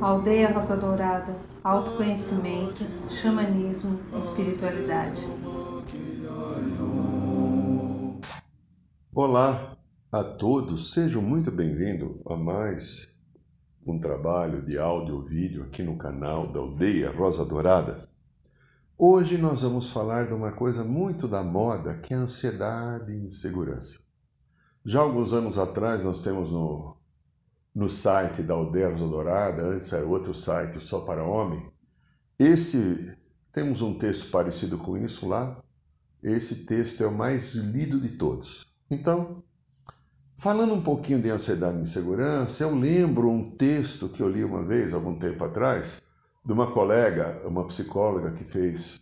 Aldeia Rosa Dourada, autoconhecimento, xamanismo, espiritualidade. Olá a todos, sejam muito bem-vindos a mais um trabalho de áudio e vídeo aqui no canal da Aldeia Rosa Dourada. Hoje nós vamos falar de uma coisa muito da moda, que é a ansiedade e insegurança. Já alguns anos atrás nós temos no no site da Aldeia Dourada, antes era outro site só para homem. Esse, temos um texto parecido com isso lá. Esse texto é o mais lido de todos. Então, falando um pouquinho de ansiedade e insegurança, eu lembro um texto que eu li uma vez, algum tempo atrás, de uma colega, uma psicóloga que fez,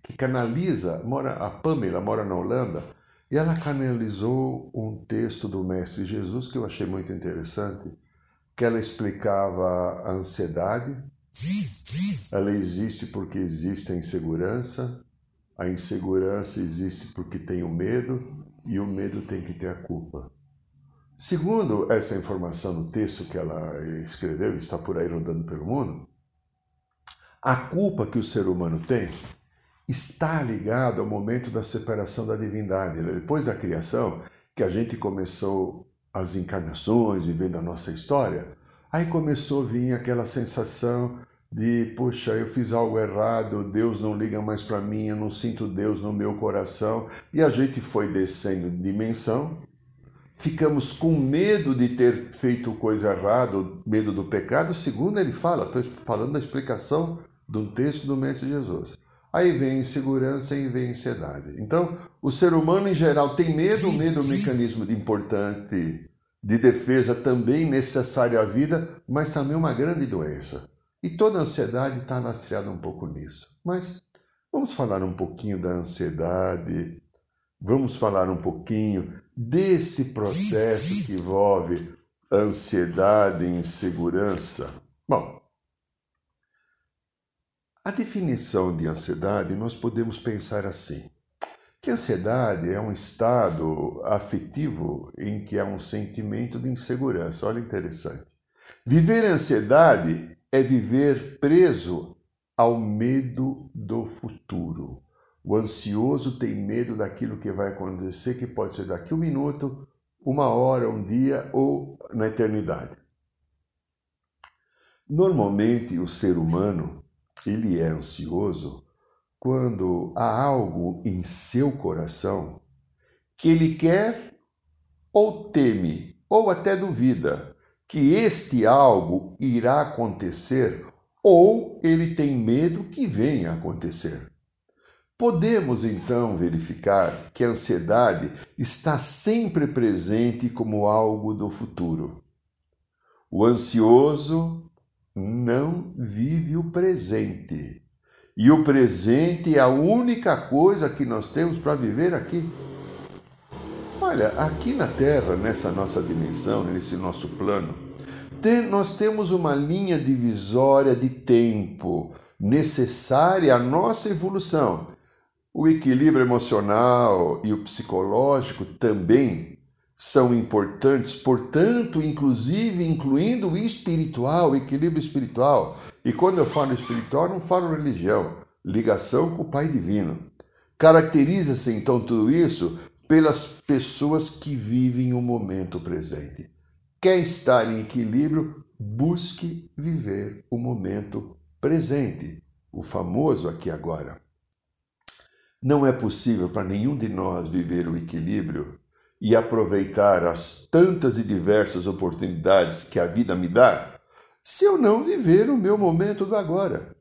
que canaliza, mora, a Pamela mora na Holanda, e ela canalizou um texto do Mestre Jesus que eu achei muito interessante, que ela explicava a ansiedade. Ela existe porque existe a insegurança, a insegurança existe porque tem o medo e o medo tem que ter a culpa. Segundo essa informação no texto que ela escreveu, está por aí rodando pelo mundo, a culpa que o ser humano tem está ligada ao momento da separação da divindade. Depois da criação, que a gente começou as encarnações, vivendo a nossa história, aí começou a vir aquela sensação de, poxa, eu fiz algo errado, Deus não liga mais para mim, eu não sinto Deus no meu coração, e a gente foi descendo de dimensão, ficamos com medo de ter feito coisa errada, medo do pecado. Segundo ele fala, estou falando da explicação de um texto do Mestre Jesus. Aí vem insegurança e vem ansiedade. Então, o ser humano em geral tem medo, o medo é um mecanismo importante de defesa também necessário à vida, mas também uma grande doença. E toda ansiedade está lastreada um pouco nisso. Mas vamos falar um pouquinho da ansiedade, vamos falar um pouquinho desse processo que envolve ansiedade e insegurança. Bom, a definição de ansiedade nós podemos pensar assim: que ansiedade é um estado afetivo em que há um sentimento de insegurança. Olha interessante. Viver ansiedade é viver preso ao medo do futuro. O ansioso tem medo daquilo que vai acontecer, que pode ser daqui um minuto, uma hora, um dia ou na eternidade. Normalmente, o ser humano ele é ansioso quando há algo em seu coração que ele quer ou teme ou até duvida que este algo irá acontecer ou ele tem medo que venha acontecer. Podemos então verificar que a ansiedade está sempre presente como algo do futuro. O ansioso não vive o presente. E o presente é a única coisa que nós temos para viver aqui. Olha, aqui na Terra, nessa nossa dimensão, nesse nosso plano, nós temos uma linha divisória de tempo necessária à nossa evolução. O equilíbrio emocional e o psicológico também são importantes, portanto, inclusive incluindo o espiritual, o equilíbrio espiritual. E quando eu falo espiritual, não falo religião, ligação com o Pai Divino. Caracteriza-se então tudo isso pelas pessoas que vivem o momento presente. Quer estar em equilíbrio, busque viver o momento presente, o famoso aqui agora. Não é possível para nenhum de nós viver o equilíbrio e aproveitar as tantas e diversas oportunidades que a vida me dá, se eu não viver o meu momento do agora.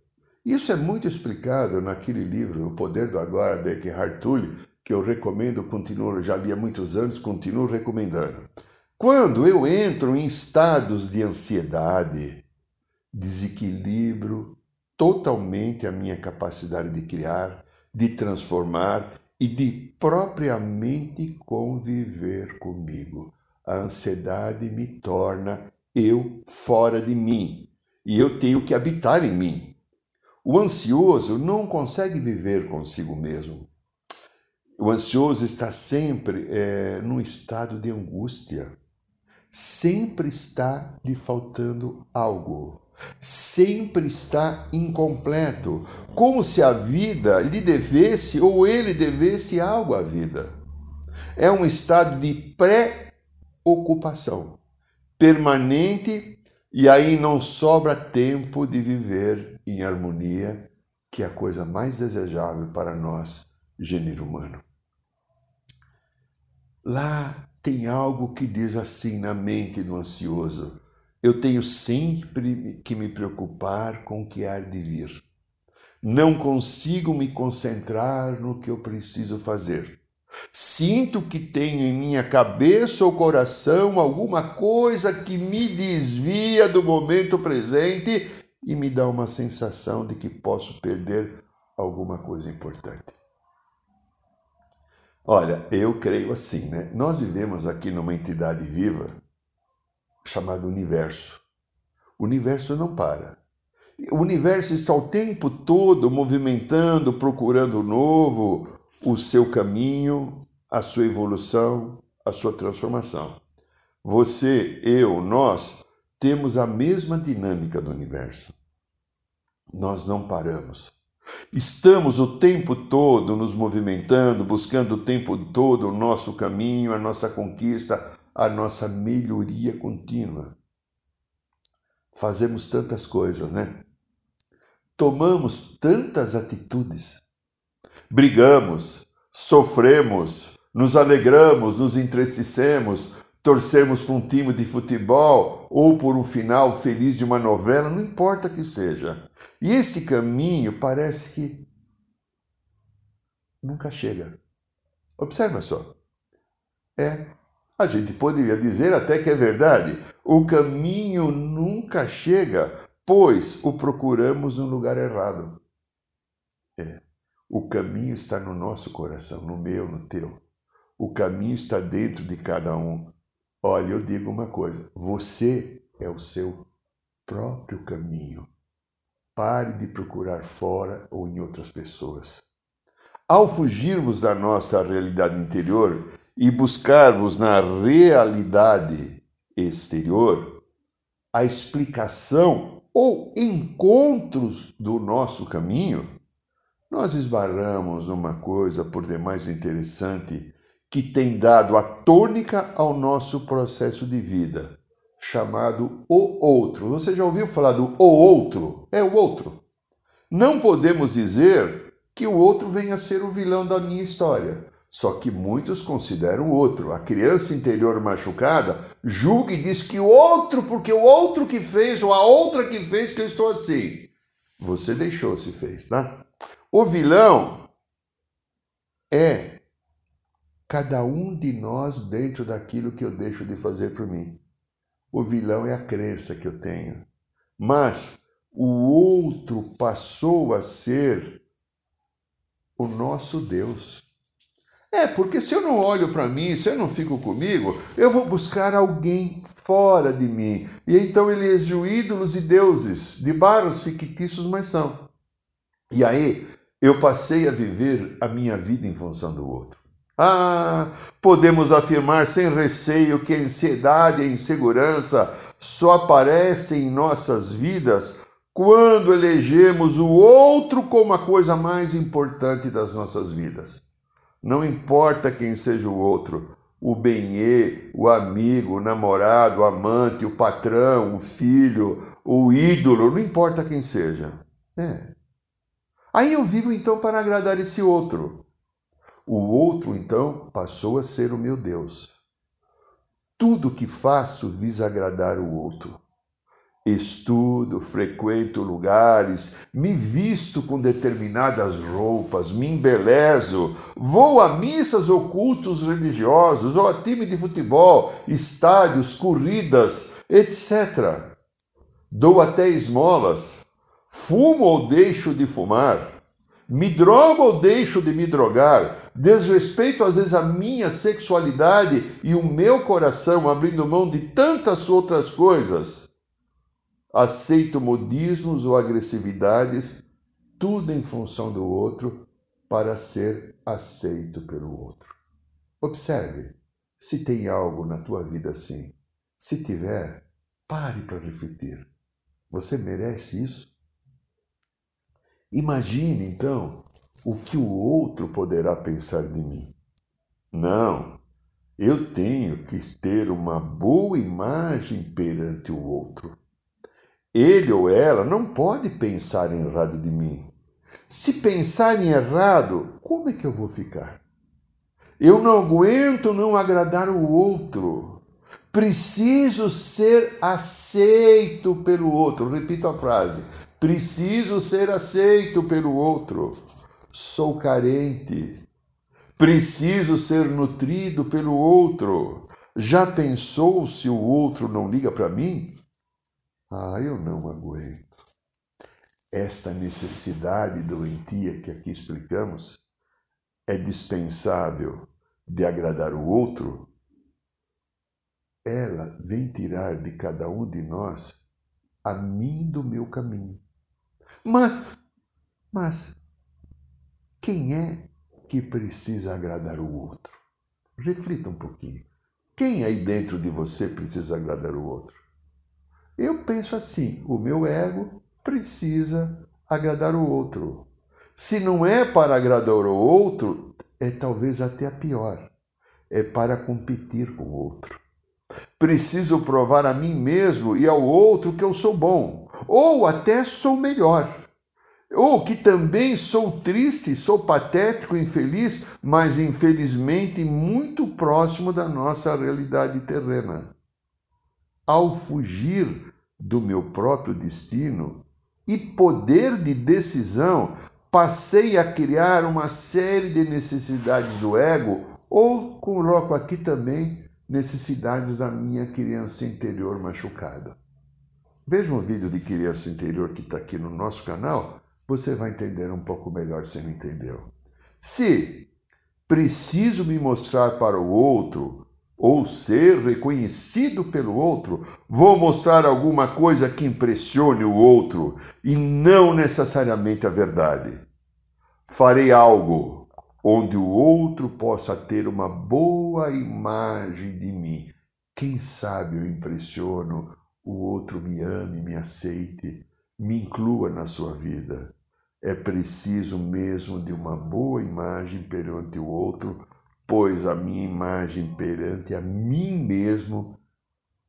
Isso é muito explicado naquele livro O Poder do Agora, de Eckhart Tolle, que eu recomendo, continuo, já li há muitos anos, continuo recomendando. Quando eu entro em estados de ansiedade, desequilibro totalmente a minha capacidade de criar, de transformar e de propriamente conviver comigo. A ansiedade me torna eu fora de mim e eu tenho que habitar em mim. O ansioso não consegue viver consigo mesmo. O ansioso está sempre é, num estado de angústia. Sempre está lhe faltando algo. Sempre está incompleto, como se a vida lhe devesse ou ele devesse algo à vida. É um estado de pré-ocupação permanente e aí não sobra tempo de viver em harmonia, que é a coisa mais desejável para nós, gênero humano. Lá tem algo que diz assim na mente do ansioso: eu tenho sempre que me preocupar com o que há de vir. Não consigo me concentrar no que eu preciso fazer. Sinto que tenho em minha cabeça ou coração alguma coisa que me desvia do momento presente e me dá uma sensação de que posso perder alguma coisa importante. Olha, eu creio assim, né? Nós vivemos aqui numa entidade viva chamada universo. O universo não para. O universo está o tempo todo movimentando, procurando o novo, o seu caminho, a sua evolução, a sua transformação. Você, eu, nós temos a mesma dinâmica do universo. Nós não paramos. Estamos o tempo todo nos movimentando, buscando o tempo todo o nosso caminho, a nossa conquista, a nossa melhoria contínua. Fazemos tantas coisas, né? Tomamos tantas atitudes. Brigamos, sofremos, nos alegramos, nos entristecemos, torcemos por um time de futebol ou por um final feliz de uma novela, não importa que seja. E esse caminho parece que nunca chega. Observa só. É, a gente poderia dizer até que é verdade. O caminho nunca chega, pois o procuramos no lugar errado. É. O caminho está no nosso coração, no meu, no teu. O caminho está dentro de cada um. Olha, eu digo uma coisa: você é o seu próprio caminho. Pare de procurar fora ou em outras pessoas. Ao fugirmos da nossa realidade interior e buscarmos na realidade exterior a explicação ou encontros do nosso caminho, nós esbarramos numa coisa por demais interessante que tem dado a tônica ao nosso processo de vida, chamado o outro. Você já ouviu falar do o outro? É o outro. Não podemos dizer que o outro venha a ser o vilão da minha história. Só que muitos consideram o outro. A criança interior machucada julga e diz que o outro, porque o outro que fez, ou a outra que fez, que eu estou assim. Você deixou se fez, tá? O vilão é cada um de nós dentro daquilo que eu deixo de fazer por mim. O vilão é a crença que eu tenho. Mas o outro passou a ser o nosso Deus. É, porque se eu não olho para mim, se eu não fico comigo, eu vou buscar alguém fora de mim. E então elejo ídolos e deuses, de barros fictícios, mas são. E aí eu passei a viver a minha vida em função do outro. Ah, podemos afirmar sem receio que a ansiedade e a insegurança só aparecem em nossas vidas quando elegemos o outro como a coisa mais importante das nossas vidas. Não importa quem seja o outro, o benê, o amigo, o namorado, o amante, o patrão, o filho, o ídolo, não importa quem seja. É. Aí eu vivo então para agradar esse outro. O outro então passou a ser o meu Deus. Tudo que faço visa agradar o outro. Estudo, frequento lugares, me visto com determinadas roupas, me embelezo, vou a missas ou cultos religiosos, ou a time de futebol, estádios, corridas, etc. Dou até esmolas, Fumo ou deixo de fumar? Me drogo ou deixo de me drogar? Desrespeito às vezes a minha sexualidade e o meu coração, abrindo mão de tantas outras coisas? Aceito modismos ou agressividades, tudo em função do outro, para ser aceito pelo outro. Observe se tem algo na tua vida assim. Se tiver, pare para refletir. Você merece isso? Imagine então o que o outro poderá pensar de mim. Não, eu tenho que ter uma boa imagem perante o outro. Ele ou ela não pode pensar errado de mim. Se pensar em errado, como é que eu vou ficar? Eu não aguento não agradar o outro. Preciso ser aceito pelo outro. Repito a frase: preciso ser aceito pelo outro. Sou carente. Preciso ser nutrido pelo outro. Já pensou se o outro não liga para mim? Ah, eu não aguento. Esta necessidade doentia que aqui explicamos é dispensável de agradar o outro. Ela vem tirar de cada um de nós a mim do meu caminho. Mas, mas, quem é que precisa agradar o outro? Reflita um pouquinho. Quem aí dentro de você precisa agradar o outro? Eu penso assim: o meu ego precisa agradar o outro. Se não é para agradar o outro, é talvez até a pior. É para competir com o outro. Preciso provar a mim mesmo e ao outro que eu sou bom, ou até sou melhor. Ou que também sou triste, sou patético, infeliz, mas infelizmente muito próximo da nossa realidade terrena. Ao fugir do meu próprio destino e poder de decisão, passei a criar uma série de necessidades do ego, ou coloco aqui também necessidades da minha criança interior machucada. Veja um vídeo de criança interior que está aqui no nosso canal você vai entender um pouco melhor se não entendeu. Se preciso me mostrar para o outro ou ser reconhecido pelo outro, vou mostrar alguma coisa que impressione o outro e não necessariamente a verdade. Farei algo onde o outro possa ter uma boa imagem de mim. Quem sabe eu impressiono, o outro me ame, me aceite, me inclua na sua vida. É preciso mesmo de uma boa imagem perante o outro, pois a minha imagem perante a mim mesmo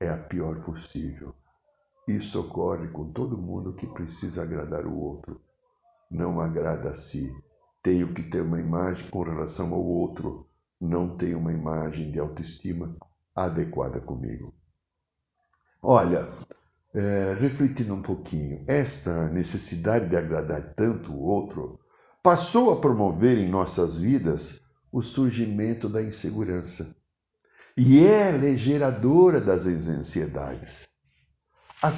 é a pior possível. Isso ocorre com todo mundo que precisa agradar o outro. Não agrada a si. Tenho que ter uma imagem com relação ao outro. Não tenho uma imagem de autoestima adequada comigo. Olha, é, refletindo um pouquinho, esta necessidade de agradar tanto o outro passou a promover em nossas vidas o surgimento da insegurança. E ela é geradora das ansiedades. A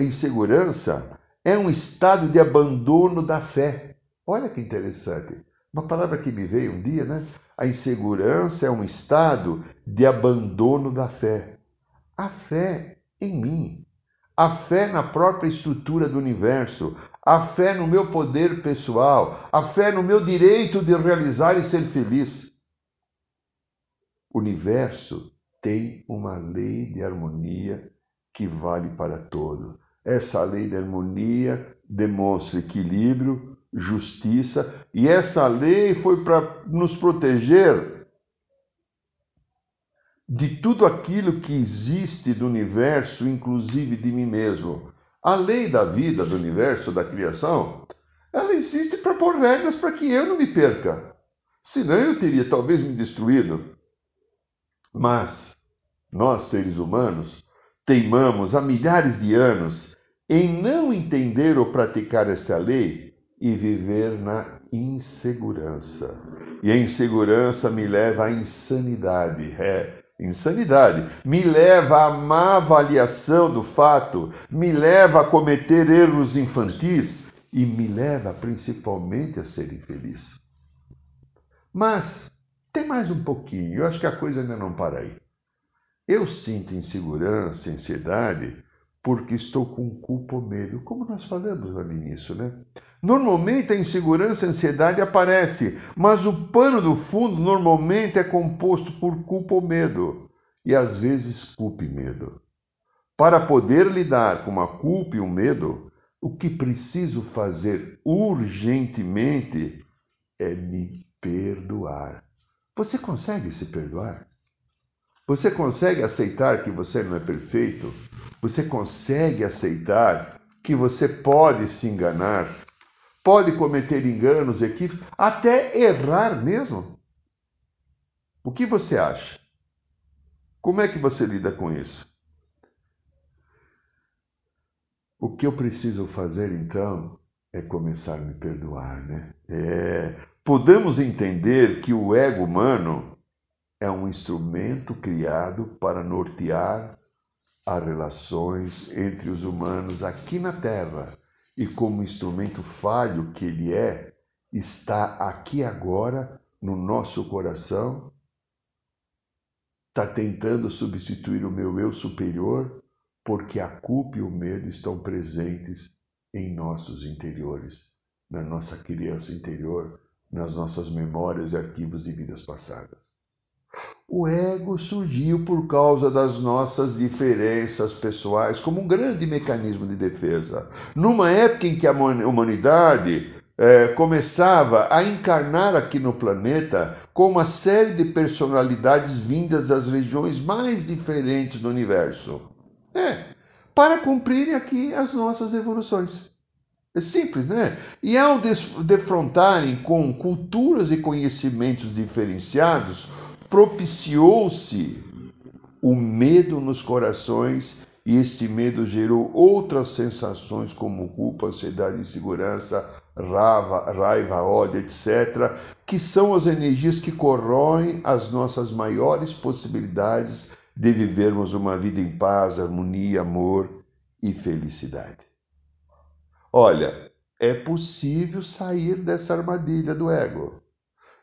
insegurança é um estado de abandono da fé. Olha que interessante. Uma palavra que me veio um dia, né? A insegurança é um estado de abandono da fé. A fé em mim, a fé na própria estrutura do universo, a fé no meu poder pessoal, a fé no meu direito de realizar e ser feliz. O universo tem uma lei de harmonia que vale para todo. Essa lei de harmonia demonstra equilíbrio, justiça, e essa lei foi para nos proteger de tudo aquilo que existe do universo, inclusive de mim mesmo. A lei da vida, do universo, da criação, ela existe para pôr regras para que eu não me perca. Senão eu teria talvez me destruído. Mas nós, seres humanos, teimamos há milhares de anos em não entender ou praticar essa lei e viver na insegurança. E a insegurança me leva à insanidade. É, insanidade, me leva à má avaliação do fato, me leva a cometer erros infantis e me leva principalmente a ser infeliz. Mas tem mais um pouquinho, eu acho que a coisa ainda não para aí. Eu sinto insegurança, ansiedade, porque estou com culpa ou medo, como nós falamos no início, né? Normalmente a insegurança e a ansiedade aparece, mas o pano do fundo normalmente é composto por culpa ou medo, e às vezes culpa e medo. Para poder lidar com a culpa e o medo, o que preciso fazer urgentemente é me perdoar. Você consegue se perdoar? Você consegue aceitar que você não é perfeito? Você consegue aceitar que você pode se enganar? Pode cometer enganos, equívocos, até errar mesmo? O que você acha? Como é que você lida com isso? O que eu preciso fazer então é começar a me perdoar, né? É, podemos entender que o ego humano é um instrumento criado para nortear as relações entre os humanos aqui na Terra e como instrumento falho que ele é, está aqui agora no nosso coração, está tentando substituir o meu eu superior, porque a culpa e o medo estão presentes em nossos interiores, na nossa criança interior, nas nossas memórias e arquivos de vidas passadas. O ego surgiu por causa das nossas diferenças pessoais como um grande mecanismo de defesa. Numa época em que a humanidade é, começava a encarnar aqui no planeta com uma série de personalidades vindas das regiões mais diferentes do universo. É, para cumprirem aqui as nossas evoluções. É simples, né? E ao defrontarem com culturas e conhecimentos diferenciados, propiciou-se o medo nos corações e este medo gerou outras sensações como culpa, ansiedade, insegurança, raiva, raiva, ódio, etc., que são as energias que corroem as nossas maiores possibilidades de vivermos uma vida em paz, harmonia, amor e felicidade. Olha, é possível sair dessa armadilha do ego.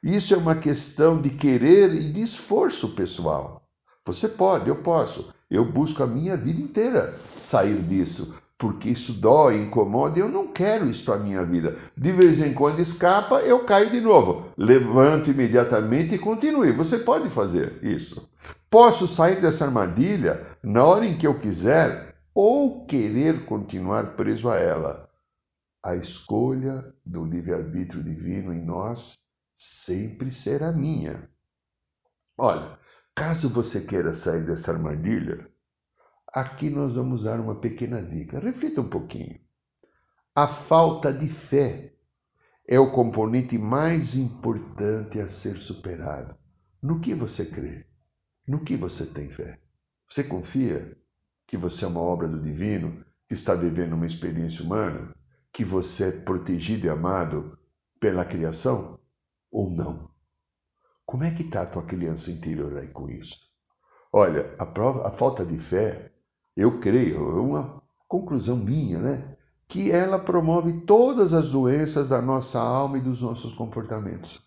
Isso é uma questão de querer e de esforço pessoal. Você pode, eu posso. Eu busco a minha vida inteira sair disso, porque isso dói, incomoda e eu não quero isso para a minha vida. De vez em quando escapa, eu caio de novo. Levanto imediatamente e continue. Você pode fazer isso. Posso sair dessa armadilha na hora em que eu quiser ou querer continuar preso a ela. A escolha do livre-arbítrio divino em nós sempre será minha. Olha, caso você queira sair dessa armadilha, aqui nós vamos dar uma pequena dica. Reflita um pouquinho. A falta de fé é o componente mais importante a ser superado. No que você crê? No que você tem fé? Você confia que você é uma obra do divino, que está vivendo uma experiência humana, que você é protegido e amado pela criação? Ou não? Como é que está a tua criança interior aí com isso? Olha, a, prova, a falta de fé, eu creio, é uma conclusão minha, né? Que ela promove todas as doenças da nossa alma e dos nossos comportamentos.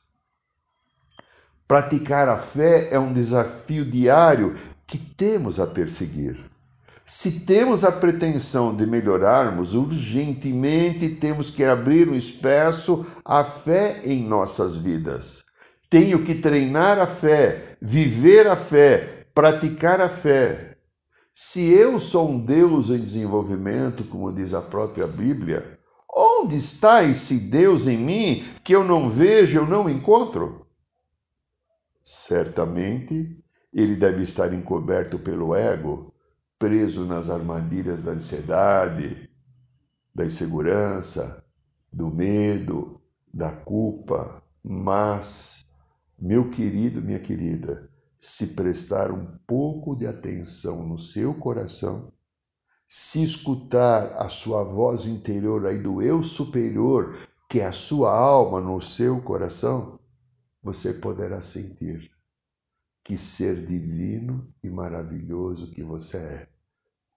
Praticar a fé é um desafio diário que temos a perseguir. Se temos a pretensão de melhorarmos, urgentemente temos que abrir um espaço à fé em nossas vidas. Tenho que treinar a fé, viver a fé, praticar a fé. Se eu sou um Deus em desenvolvimento, como diz a própria Bíblia, onde está esse Deus em mim que eu não vejo, eu não encontro? Certamente ele deve estar encoberto pelo ego preso nas armadilhas da ansiedade, da insegurança, do medo, da culpa. Mas, meu querido, minha querida, se prestar um pouco de atenção no seu coração, se escutar a sua voz interior aí do eu superior, que é a sua alma no seu coração, você poderá sentir que ser divino e maravilhoso que você é.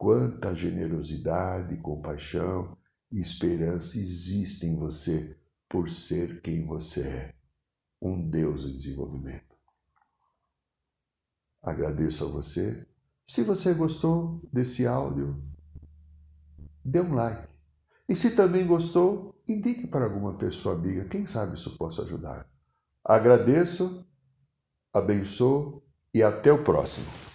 Quanta generosidade, compaixão e esperança existe em você por ser quem você é, um Deus em desenvolvimento. Agradeço a você. Se você gostou desse áudio, dê um like. E se também gostou, indique para alguma pessoa amiga. Quem sabe isso possa ajudar. Agradeço, abençoo e até o próximo.